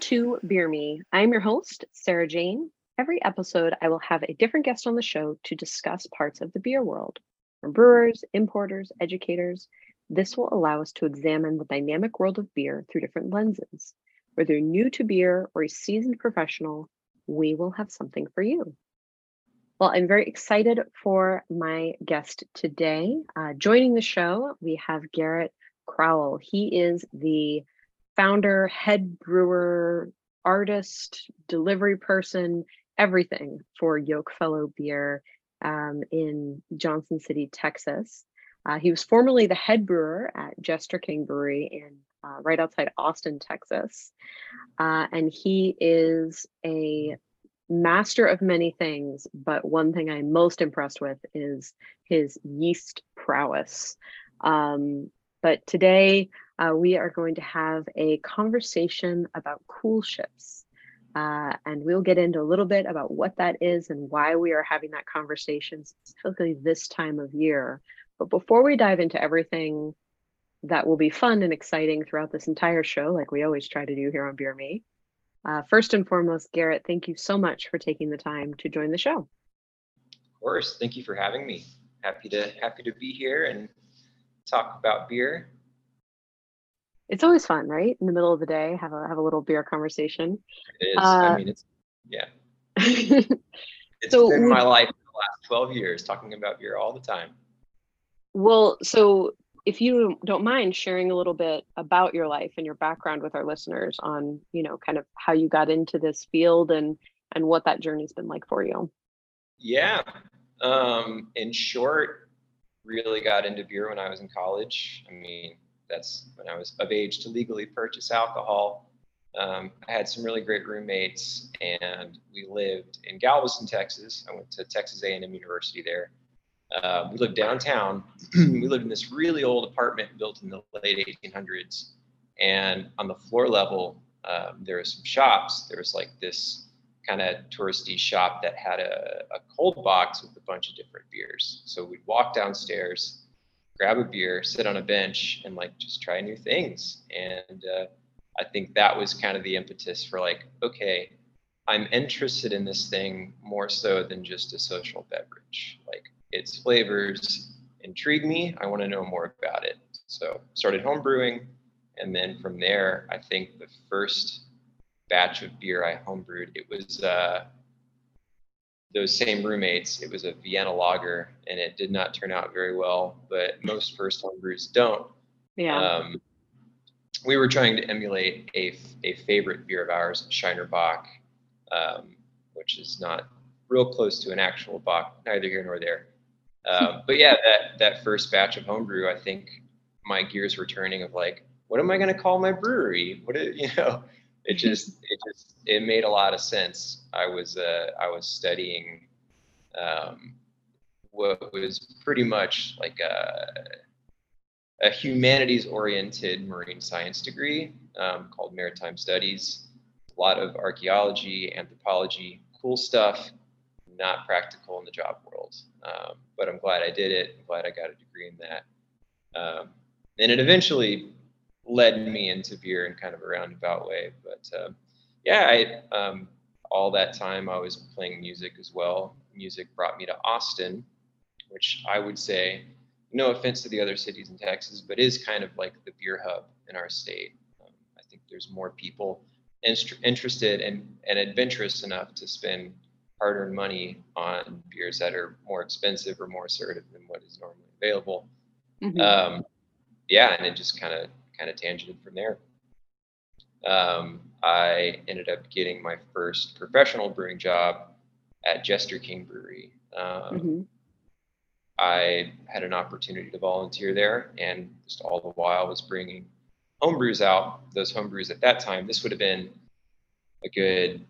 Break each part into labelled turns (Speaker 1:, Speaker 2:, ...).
Speaker 1: to Beer Me. I'm your host, Sarah Jane. Every episode, I will have a different guest on the show to discuss parts of the beer world from brewers, importers, educators. This will allow us to examine the dynamic world of beer through different lenses. Whether you're new to beer or a seasoned professional, we will have something for you. Well, I'm very excited for my guest today. Uh, joining the show, we have Garrett Crowell. He is the founder, head brewer, artist, delivery person, everything for Yokefellow Beer um, in Johnson City, Texas. Uh, he was formerly the head brewer at Jester King Brewery in uh, right outside Austin, Texas, uh, and he is a master of many things. But one thing I'm most impressed with is his yeast prowess. Um, but today uh, we are going to have a conversation about coolships. Uh, and we'll get into a little bit about what that is and why we are having that conversation, specifically this time of year. But before we dive into everything that will be fun and exciting throughout this entire show, like we always try to do here on Beer Me, uh, first and foremost, Garrett, thank you so much for taking the time to join the show.
Speaker 2: Of course, thank you for having me. Happy to happy to be here and talk about beer
Speaker 1: it's always fun, right? In the middle of the day, have a have a little beer conversation.
Speaker 2: It is. Uh, I mean, it's yeah. it's so been my life for the last twelve years, talking about beer all the time.
Speaker 1: Well, so if you don't mind sharing a little bit about your life and your background with our listeners on, you know, kind of how you got into this field and and what that journey's been like for you.
Speaker 2: Yeah. Um, in short, really got into beer when I was in college. I mean, that's when I was of age to legally purchase alcohol. Um, I had some really great roommates, and we lived in Galveston, Texas. I went to Texas A&M University there. Uh, we lived downtown. we lived in this really old apartment built in the late 1800s, and on the floor level, um, there were some shops. There was like this kind of touristy shop that had a, a cold box with a bunch of different beers. So we'd walk downstairs grab a beer, sit on a bench, and like just try new things. And uh, I think that was kind of the impetus for like, okay, I'm interested in this thing more so than just a social beverage. Like its flavors intrigue me. I want to know more about it. So started home brewing, and then from there, I think the first batch of beer I homebrewed, it was uh, those same roommates, it was a Vienna lager, and it did not turn out very well. But most first home brews don't.
Speaker 1: Yeah. Um,
Speaker 2: we were trying to emulate a, a favorite beer of ours, Shiner Bock, um, which is not real close to an actual Bock, neither here nor there. Um, but yeah, that that first batch of homebrew, I think my gears were turning of like, what am I going to call my brewery? What you know? It just it just it made a lot of sense. I was uh, I was studying um, what was pretty much like a, a humanities oriented marine science degree um, called maritime studies. A lot of archaeology, anthropology, cool stuff. Not practical in the job world, um, but I'm glad I did it. I'm glad I got a degree in that. Um, and it eventually led me into beer in kind of a roundabout way. But uh, yeah, I um, all that time I was playing music as well. Music brought me to Austin, which I would say, no offense to the other cities in Texas, but is kind of like the beer hub in our state. Um, I think there's more people interested and, and adventurous enough to spend hard-earned money on beers that are more expensive or more assertive than what is normally available. Mm-hmm. Um, yeah, and it just kind of kind of tangented from there. Um, I ended up getting my first professional brewing job at Jester King Brewery. Um, mm-hmm. I had an opportunity to volunteer there, and just all the while was bringing homebrews out. Those homebrews at that time, this would have been a good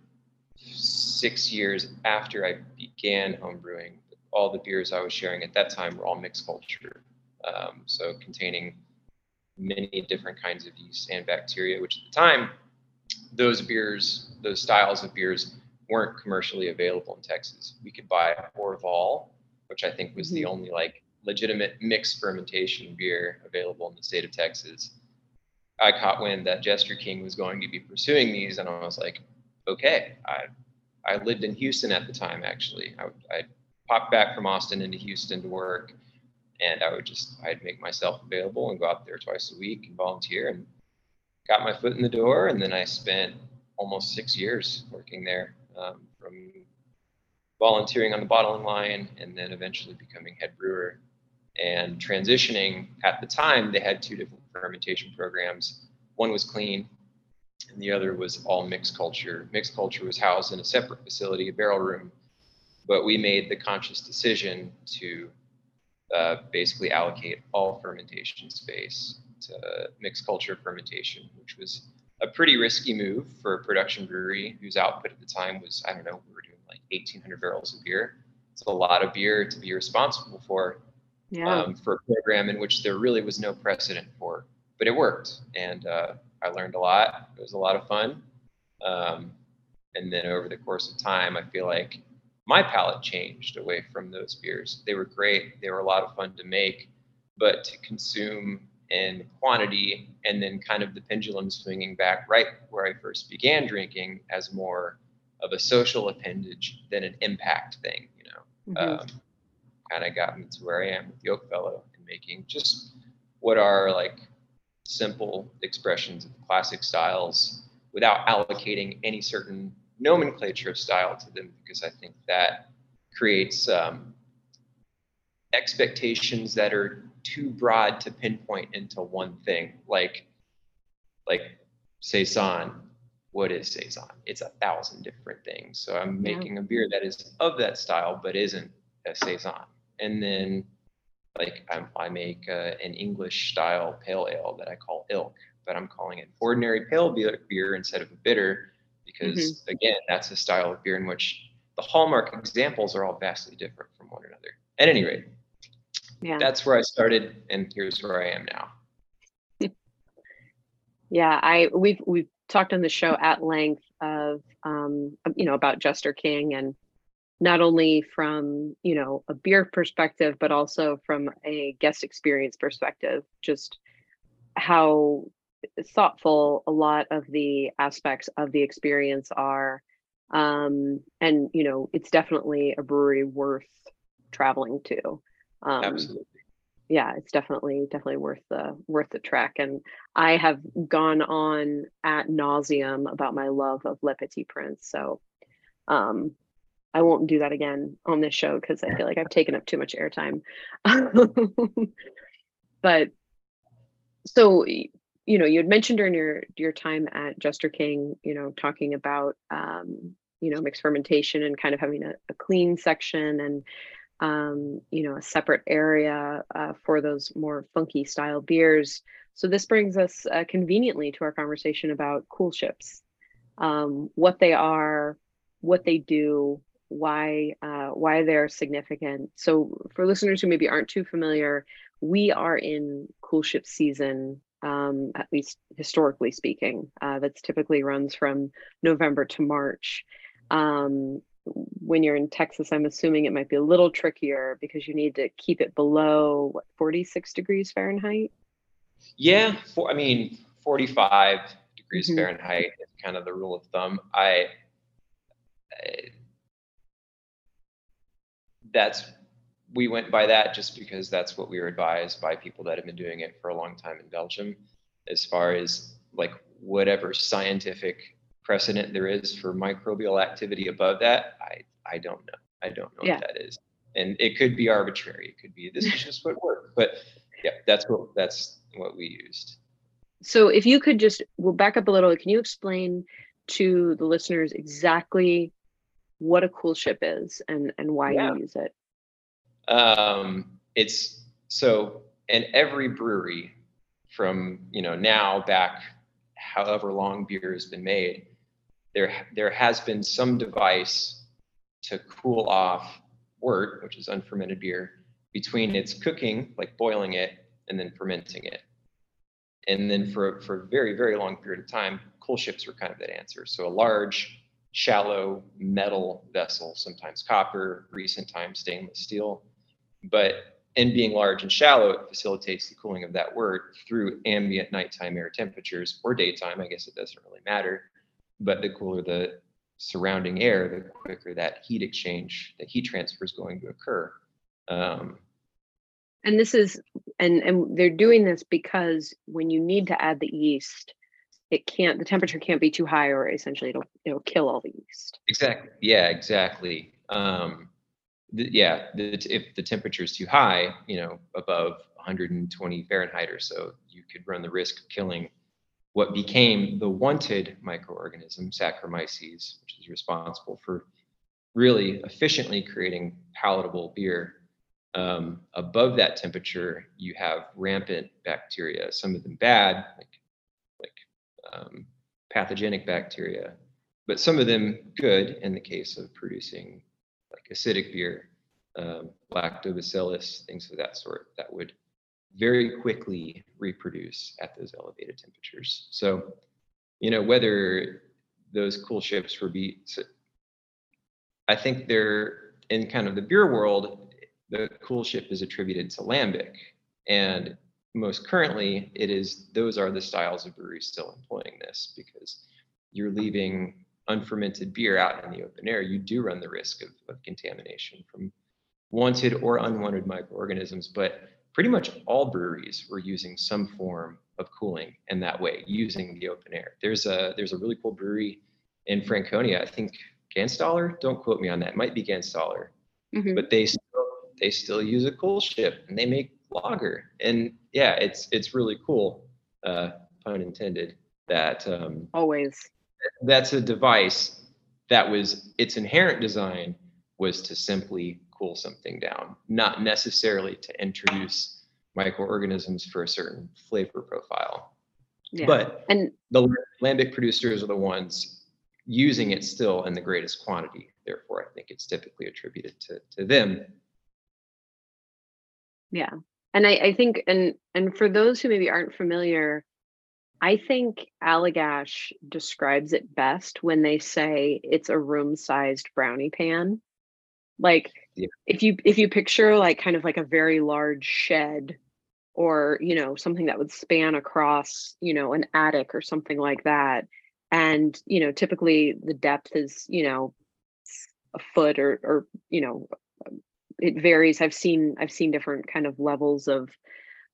Speaker 2: six years after I began homebrewing. All the beers I was sharing at that time were all mixed culture, um, so containing many different kinds of yeast and bacteria, which at the time, those beers, those styles of beers weren't commercially available in Texas. We could buy Orval, which I think was mm-hmm. the only like legitimate mixed fermentation beer available in the state of Texas. I caught wind that Jester King was going to be pursuing these, and I was like, okay. I I lived in Houston at the time, actually. I, I popped back from Austin into Houston to work, and I would just I'd make myself available and go out there twice a week and volunteer, and got my foot in the door, and then I spent almost six years working there, um, from volunteering on the bottling line, and then eventually becoming head brewer and transitioning. At the time they had two different fermentation programs. One was clean and the other was all mixed culture. Mixed culture was housed in a separate facility a barrel room but we made the conscious decision to uh, basically allocate all fermentation space to mixed culture fermentation which was a pretty risky move for a production brewery whose output at the time was i don't know we were doing like 1800 barrels of beer it's a lot of beer to be responsible for
Speaker 1: yeah.
Speaker 2: um, for a program in which there really was no precedent for, but it worked, and uh, I learned a lot. It was a lot of fun, um, and then over the course of time, I feel like my palate changed away from those beers. They were great. They were a lot of fun to make, but to consume in quantity, and then kind of the pendulum swinging back right where I first began drinking as more of a social appendage than an impact thing. You know.
Speaker 1: Mhm.
Speaker 2: Um, kind of got me to where I am with the Yokefellow and making just what are like simple expressions of classic styles without allocating any certain nomenclature of style to them because I think that creates um, expectations that are too broad to pinpoint into one thing. Like like saison. What is saison? It's a thousand different things. So i'm
Speaker 1: Yeah.
Speaker 2: making a beer that is of that style but isn't a saison. And then like I'm, i make uh, an english style pale ale that i call ilk but i'm calling it ordinary pale beer, beer instead of a bitter because again that's a style of beer in which the hallmark examples are all vastly different from one another. At any rate
Speaker 1: yeah.
Speaker 2: that's where i started and here's where i am now.
Speaker 1: Yeah, I we've we've talked on the show at length of um you know about Jester King and not only from you know a beer perspective but also from a guest experience perspective just how thoughtful a lot of the aspects of the experience are um and you know it's definitely a brewery worth traveling to. Um
Speaker 2: absolutely.
Speaker 1: yeah it's definitely definitely worth the worth the trek and i have gone on at nauseum about my love of le petit prince so um i won't do that again on this show because i feel like i've taken up too much airtime. But so you know you had mentioned during your your time at jester king you know talking about um you know mixed fermentation and kind of having a, a clean section and um, you know, a separate area uh, for those more funky style beers. So this brings us uh, conveniently to our conversation about cool ships, um, what they are, what they do, why uh, why they're significant. So for listeners who maybe aren't too familiar, we are in cool ship season. Um, at least historically speaking, uh, that's typically runs from November to March. Um, when you're in Texas, I'm assuming it might be a little trickier because you need to keep it below what, 46 degrees Fahrenheit.
Speaker 2: Yeah, for, I mean, 45 degrees
Speaker 1: Mhm.
Speaker 2: Fahrenheit is kind of the rule of thumb. I, I- that's we went by that just because that's what we were advised by people that have been doing it for a long time in Belgium. As far as like whatever scientific precedent there is for microbial activity above that, I I don't know. I don't know
Speaker 1: Yeah.
Speaker 2: what that is, and it could be arbitrary. It could be this is just what worked, but yeah, that's what that's what we used.
Speaker 1: So if you could just, we'll back up a little. Can you explain to the listeners exactly what a cool ship is and, and why
Speaker 2: Yeah.
Speaker 1: you use it?
Speaker 2: Um, it's so in every brewery from you know now back however long beer has been made, there there has been some device to cool off wort, which is unfermented beer, between its cooking, like boiling it, and then fermenting it. And then for for a very very long period of time, cool ships were kind of that answer. So a large, shallow metal vessel, sometimes copper, recent times stainless steel, but and being large and shallow, it facilitates the cooling of that wort through ambient nighttime air temperatures or daytime. I guess it doesn't really matter. But the cooler the surrounding air, the quicker that heat exchange, the heat transfer is going to occur. Um,
Speaker 1: and this is and and they're doing this because when you need to add the yeast it can't the temperature can't be too high or essentially it'll it'll kill all the yeast
Speaker 2: exactly yeah exactly um the, yeah the, if the temperature is too high you know above 120 fahrenheit or so you could run the risk of killing what became the wanted microorganism saccharomyces which is responsible for really efficiently creating palatable beer. Um, above that temperature, you have rampant bacteria, some of them bad, like, like um, pathogenic bacteria, but some of them good in the case of producing acidic beer, um, lactobacillus, things of that sort that would very quickly reproduce at those elevated temperatures. So, you know, whether those cool ships were be, I think they're in kind of the beer world, the cool ship is attributed to lambic. And most currently, it is those are the styles of breweries still employing this because you're leaving unfermented beer out in the open air. You do run the risk of, of contamination from wanted or unwanted microorganisms. But pretty much all breweries were using some form of cooling in that way, using the open air. There's a there's a really cool brewery in Franconia. I think Gänstaller. Don't quote me on that. It might be Gänstaller. Mm-hmm. But they they still use a cool ship and they make lager. And yeah, it's it's really cool, uh, pun intended, that um,
Speaker 1: always
Speaker 2: that's a device that was its inherent design was to simply cool something down, not necessarily to introduce microorganisms for a certain flavor profile. Yeah. But and the lambic producers are the ones using it still in the greatest quantity. Therefore, I think it's typically attributed to, to them
Speaker 1: yeah. And I, I think and and for those who maybe aren't familiar, I think Allagash describes it best when they say it's a room-sized brownie pan. Like yeah. if you if you picture like kind of like a very large shed or you know something that would span across you know an attic or something like that and you know typically the depth is you know a foot or or you know it varies. I've seen I've seen different kind of levels of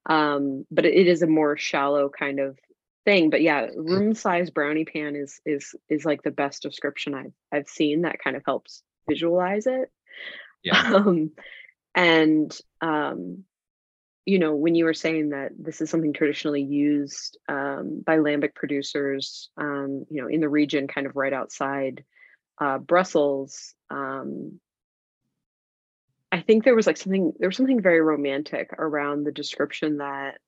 Speaker 1: um but it is a more shallow kind of thing but yeah room size brownie pan is is is like the best description i've i've seen that kind of helps visualize it yeah. um and um you know when you were saying that this is something traditionally used um, by lambic producers um, you know in the region kind of right outside uh, brussels um, I think there was like something there was something very romantic around the description that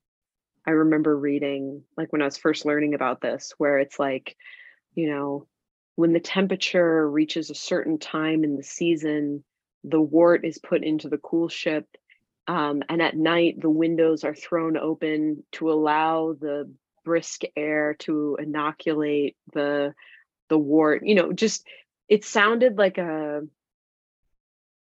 Speaker 1: I remember reading like when I was first learning about this where it's like you know when the temperature reaches a certain time in the season the wort is put into the coolship um, and at night the windows are thrown open to allow the brisk air to inoculate the the wort you know just it sounded like a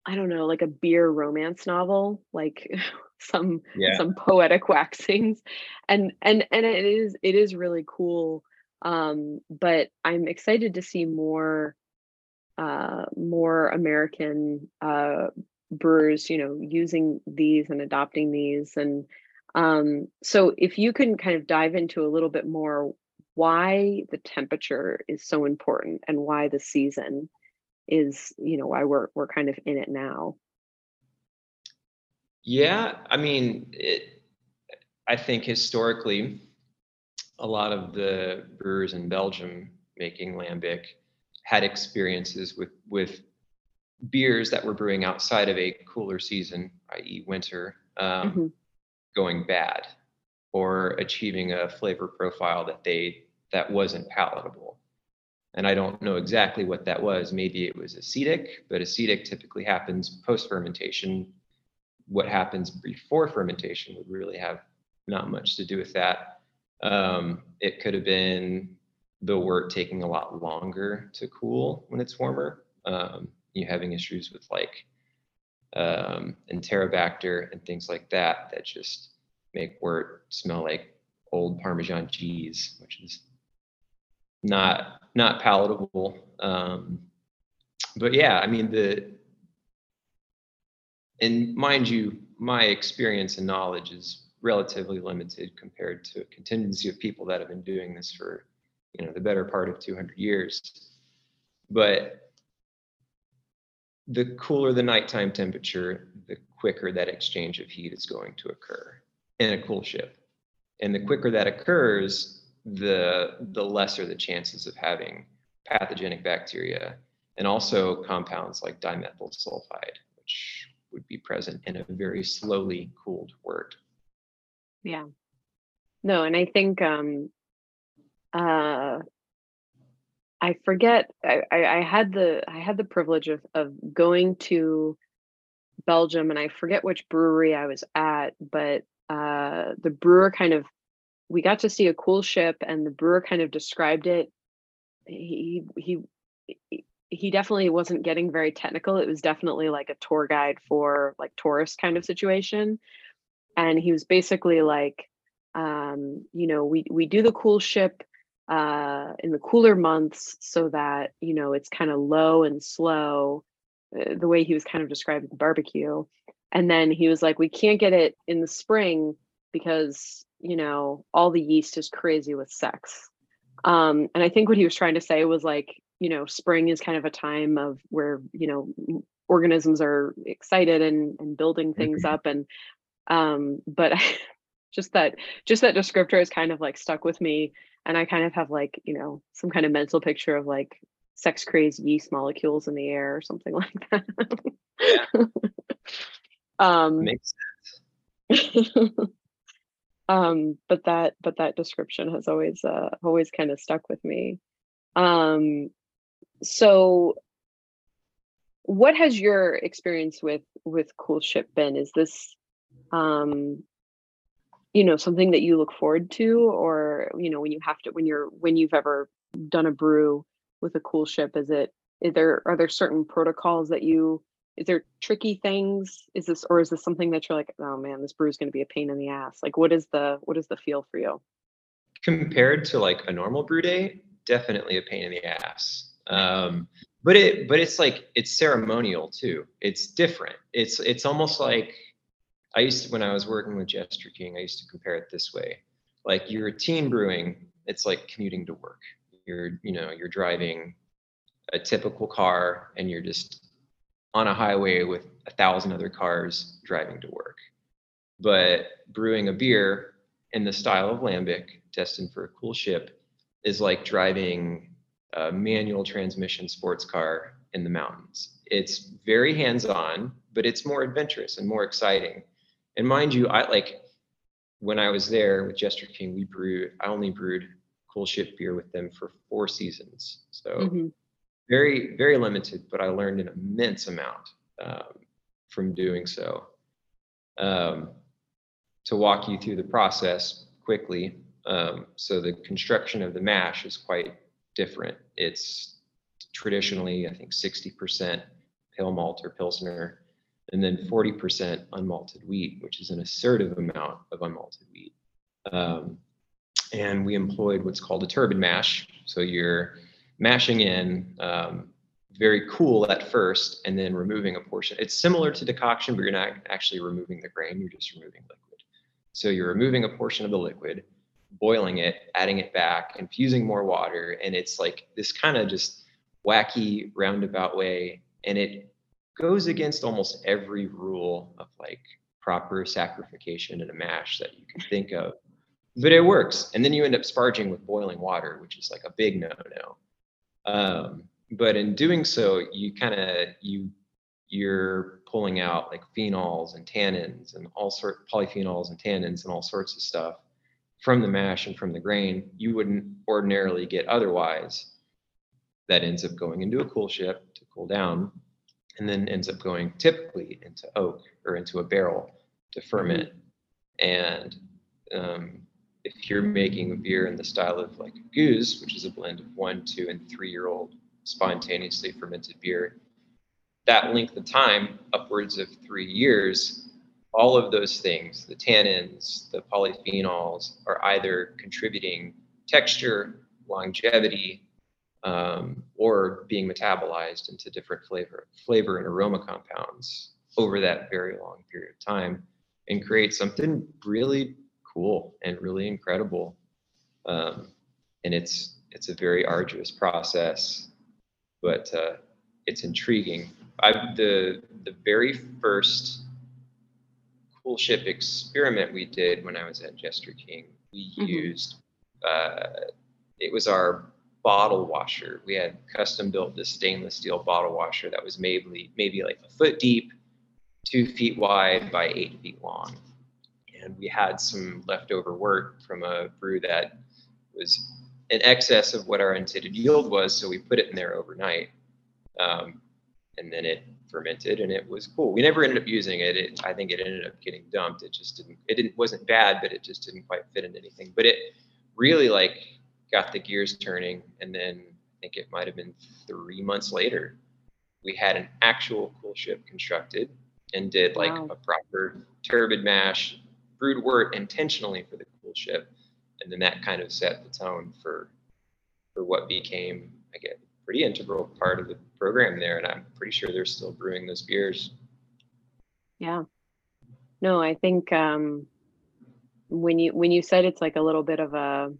Speaker 1: I don't know, like a beer romance novel, like some yeah. some poetic waxings. And and and it is it is really cool. Um, but I'm excited to see more uh more American uh brewers, you know, using these and adopting these. And um, so if you can kind of dive into a little bit more why the temperature is so important and why the season is you know why we're we're kind of in it now
Speaker 2: yeah i mean it, i think historically a lot of the brewers in belgium making lambic had experiences with with beers that were brewing outside of a cooler season i.e winter um, mm-hmm. going bad or achieving a flavor profile that they that wasn't palatable and I don't know exactly what that was. Maybe it was acetic, but acetic typically happens post fermentation. What happens before fermentation would really have not much to do with that. Um, it could have been the wort taking a lot longer to cool when it's warmer. Um, you having issues with like um, Enterobacter and things like that that just make wort smell like old Parmesan cheese, which is not not palatable. Um, but yeah, I mean the and mind you, my experience and knowledge is relatively limited compared to a contingency of people that have been doing this for you know the better part of 200 years. But the cooler the nighttime temperature, the quicker that exchange of heat is going to occur in a cool ship. And the quicker that occurs, the the lesser the chances of having pathogenic bacteria and also compounds like dimethyl sulfide, which would be present in a very slowly cooled wort.
Speaker 1: Yeah. No, and I think um uh I forget I, I, I had the I had the privilege of of going to Belgium and I forget which brewery I was at, but uh the brewer kind of we got to see a cool ship and the brewer kind of described it he he he definitely wasn't getting very technical. It was definitely like a tour guide for like tourist kind of situation. And he was basically like um you know we we do the cool ship uh in the cooler months so that you know it's kind of low and slow uh, the way he was kind of describing the barbecue. And then he was like we can't get it in the spring because you know all the yeast is crazy with sex. Um and i think what he was trying to say was like you know spring is kind of a time of where you know organisms are excited and and building things mm-hmm. up and um but just that just that descriptor is kind of like stuck with me and i kind of have like you know some kind of mental picture of like sex crazed yeast molecules in the air or something like that yeah. um
Speaker 2: makes sense
Speaker 1: um but that but that description has always uh always kind of stuck with me um so what has your experience with with cool ship been? Is this um you know something that you look forward to or you know when you have to when you're when you've ever done a brew with a cool ship is it is there are there certain protocols that you is there tricky things? Is this or is this something that you're like oh man this brew is going to be a pain in the ass. Like what is the what is the feel for you?
Speaker 2: Compared to like a normal brew day definitely a pain in the ass um but it but it's like it's ceremonial too. It's different. It's it's almost like i used to when i was working with jester king i used to compare it this way. Like you're a teen brewing it's like commuting to work. You're you know you're driving a typical car and you're just on a highway with a thousand other cars driving to work. But brewing a beer in the style of Lambic, destined for a cool ship, is like driving a manual transmission sports car in the mountains. It's very hands-on, but it's more adventurous and more exciting. And mind you, I like when I was there with Jester King, we brewed, I only brewed cool ship beer with them for four seasons. So mm-hmm very very limited but i learned an immense amount um, from doing so um, to walk you through the process quickly um, so the construction of the mash is quite different it's traditionally i think 60% pale malt or pilsner and then 40% unmalted wheat which is an assertive amount of unmalted wheat um, and we employed what's called a turbid mash so you're mashing in um, very cool at first and then removing a portion. It's similar to decoction, but you're not actually removing the grain, you're just removing liquid. So you're removing a portion of the liquid, boiling it, adding it back, infusing more water, and it's like this kind of just wacky roundabout way. And it goes against almost every rule of like proper saccharification in a mash that you can think of. But it works. And then you end up sparging with boiling water, which is like a big no-no. Um, but in doing so, you kind of you you're pulling out like phenols and tannins and all sort polyphenols and tannins and all sorts of stuff from the mash and from the grain you wouldn't ordinarily get otherwise. That ends up going into a cool ship to cool down, and then ends up going typically into oak or into a barrel to ferment. And um, if you're making a beer in the style of like gueuze, which is a blend of one, two, and three year old spontaneously fermented beer, that length of time, upwards of three years, all of those things, the tannins, the polyphenols, are either contributing texture, longevity, um, or being metabolized into different flavor, flavor and aroma compounds over that very long period of time and create something really cool and really incredible. Um, and it's it's a very arduous process, but uh, it's intriguing. I the the very first coolship experiment we did when I was at Jester King, we mm-hmm. used uh, it was our bottle washer. We had custom built this stainless steel bottle washer that was maybe maybe like a foot deep, two feet wide by eight feet long. And we had some leftover wort from a brew that was in excess of what our intended yield was, so we put it in there overnight. Um, and then it fermented and it was cool. We never ended up using it. it. I think it ended up getting dumped. It just didn't it didn't wasn't bad, but it just didn't quite fit into anything. But it really like got the gears turning and then I think it might have been three months later, we had an actual cool ship constructed and did like wow. a proper turbid mash, brewed wort intentionally for the cool ship. And then that kind of set the tone for for what became, I guess, pretty integral part of the program there. And I'm pretty sure they're still brewing those beers.
Speaker 1: Yeah. No, I think um when you when you said it's like a little bit of a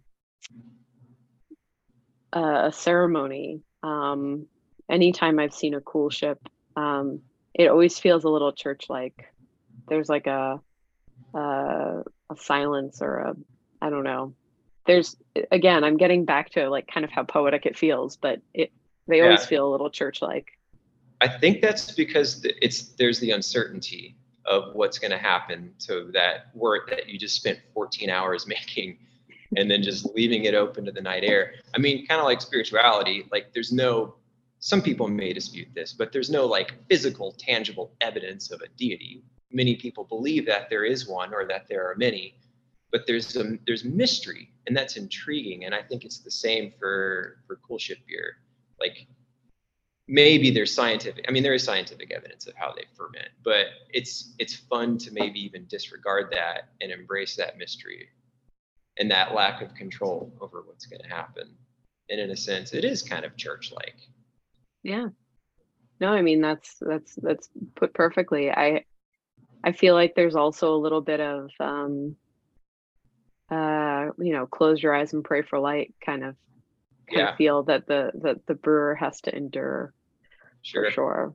Speaker 1: a ceremony um anytime i've seen a coolship um it always feels a little church like there's like a, a a silence or a i don't know there's again i'm getting back to like kind of how poetic it feels but it they always yeah. feel a little church like
Speaker 2: i think that's because it's there's the uncertainty of what's going to happen to that wort that you just spent 14 hours making and then just leaving it open to the night air. I mean, kind of like spirituality, like there's no, some people may dispute this, but there's no like physical, tangible evidence of a deity. Many people believe that there is one or that there are many, but there's there's mystery and that's intriguing. And I think it's the same for, for cool ship beer. Like maybe there's scientific, I mean, there is scientific evidence of how they ferment, but it's, it's fun to maybe even disregard that and embrace that mystery and that lack of control over what's going to happen. And in a sense, it is kind of church-like.
Speaker 1: Yeah. No, I mean that's that's that's put perfectly. I I feel like there's also a little bit of um uh you know, close your eyes and pray for light kind of kind yeah. of feel that the that the brewer has to endure sure. for sure.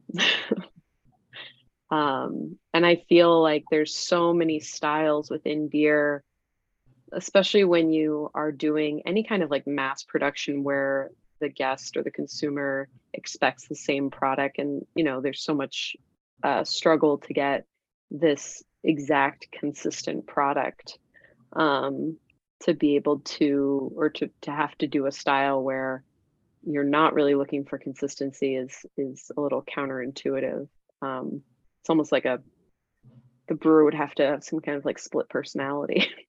Speaker 1: um and I feel like there's so many styles within beer especially when you are doing any kind of like mass production where the guest or the consumer expects the same product and you know there's so much uh, struggle to get this exact consistent product um, to be able to or to to have to do a style where you're not really looking for consistency is is a little counterintuitive um, it's almost like a the brewer would have to have some kind of like split personality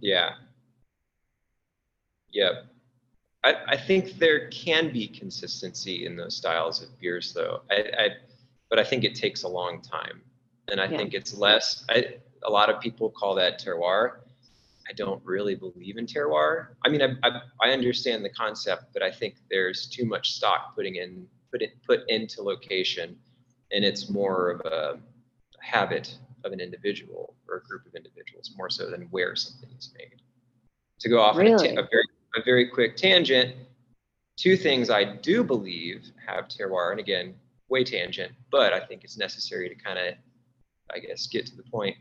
Speaker 2: Yeah. Yep. I, I think there can be consistency in those styles of beers, though. I, I but I think it takes a long time, and I yeah. think it's less. I, a lot of people call that terroir. I don't really believe in terroir. I mean, I, I, I understand the concept, but I think there's too much stock putting in put it put into location, and it's more of a habit of an individual or a group of individuals more so than where something is made. To go off really? on a, a, very, a very quick tangent, two things I do believe have terroir, and again, way tangent, but I think it's necessary to kind of, I guess, get to the point.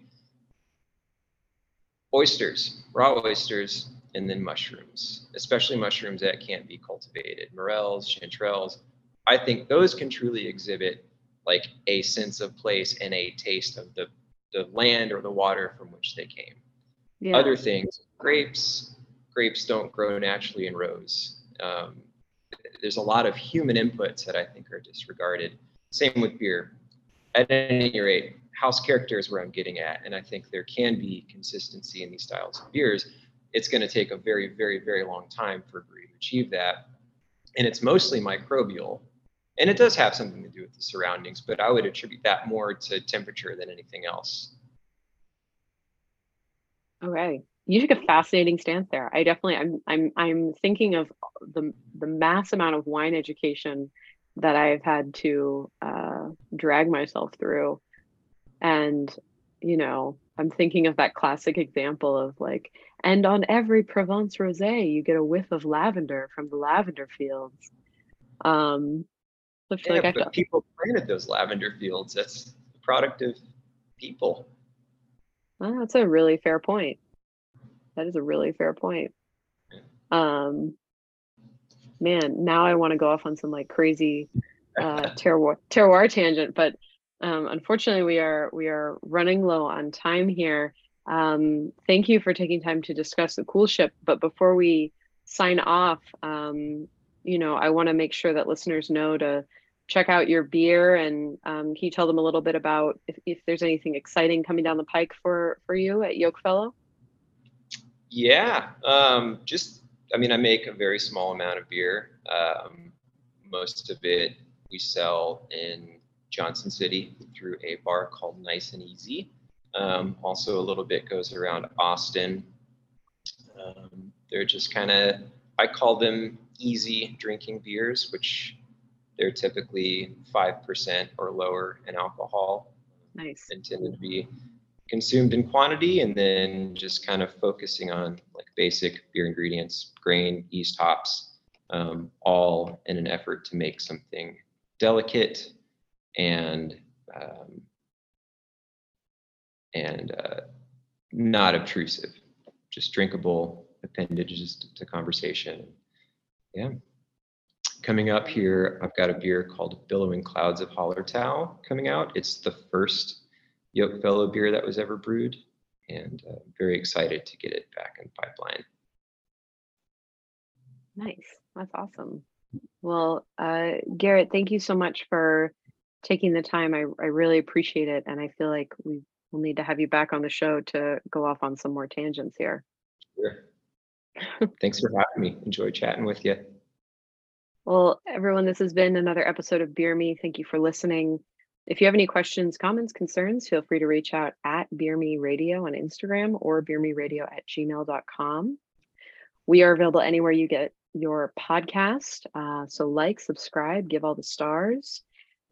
Speaker 2: Oysters, raw oysters, and then mushrooms, especially mushrooms that can't be cultivated, morels, chanterelles. I think those can truly exhibit like a sense of place and a taste of the the land or the water from which they came. Yeah. Other things, grapes, grapes don't grow naturally in rows. Um, there's a lot of human inputs that I think are disregarded. Same with beer. At any rate, house character is where I'm getting at, and I think there can be consistency in these styles of beers. It's going to take a very, very, very long time for brew to achieve that, and it's mostly microbial. and it does have something to do with the surroundings, but I would attribute that more to temperature than anything else.
Speaker 1: Okay. You took a fascinating stance there. I definitely I'm I'm I'm thinking of the the mass amount of wine education that I've had to uh, drag myself through. And, you know, I'm thinking of that classic example of like, and on every Provence rosé, you get a whiff of lavender from the lavender fields. Um,
Speaker 2: I feel yeah, like but people planted those lavender fields. That's the product of people.
Speaker 1: Well, that's a really fair point. That is a really fair point. Um, man, now I want to go off on some like crazy uh, terroir, terroir tangent, but um, unfortunately, we are we are running low on time here. Um, thank you for taking time to discuss the cool ship. But before we sign off, um, you know, I want to make sure that listeners know to check out your beer and um, can you tell them a little bit about if, if there's anything exciting coming down the pike for for you at Yokefellow?
Speaker 2: Yeah, um, just I mean, I make a very small amount of beer. Um, most of it we sell in Johnson City through a bar called Nice and Easy. Um, also, a little bit goes around Austin. Um, they're just kind of, I call them easy drinking beers, which they're typically 5% or lower in alcohol.
Speaker 1: Nice.
Speaker 2: Intended to be consumed in quantity and then just kind of focusing on like basic beer ingredients, grain, yeast, hops, um, all in an effort to make something delicate and um, and uh, not obtrusive, just drinkable appendages to conversation. Yeah. Coming up here, I've got a beer called Billowing Clouds of Hallertau coming out. It's the first Yokefellow beer that was ever brewed, and uh, very excited to get it back in pipeline.
Speaker 1: Nice. That's awesome. Well, uh, Garrett, thank you so much for taking the time. I, I really appreciate it. And I feel like we will need to have you back on the show to go off on some more tangents here.
Speaker 2: Sure. Thanks for having me. Enjoy chatting with you.
Speaker 1: Well, everyone, this has been another episode of Beer Me. Thank you for listening. If you have any questions, comments, concerns, feel free to reach out at Beer Me Radio on Instagram or beermeradio at gmail.com. We are available anywhere you get your podcast. Uh, so, like, subscribe, give all the stars,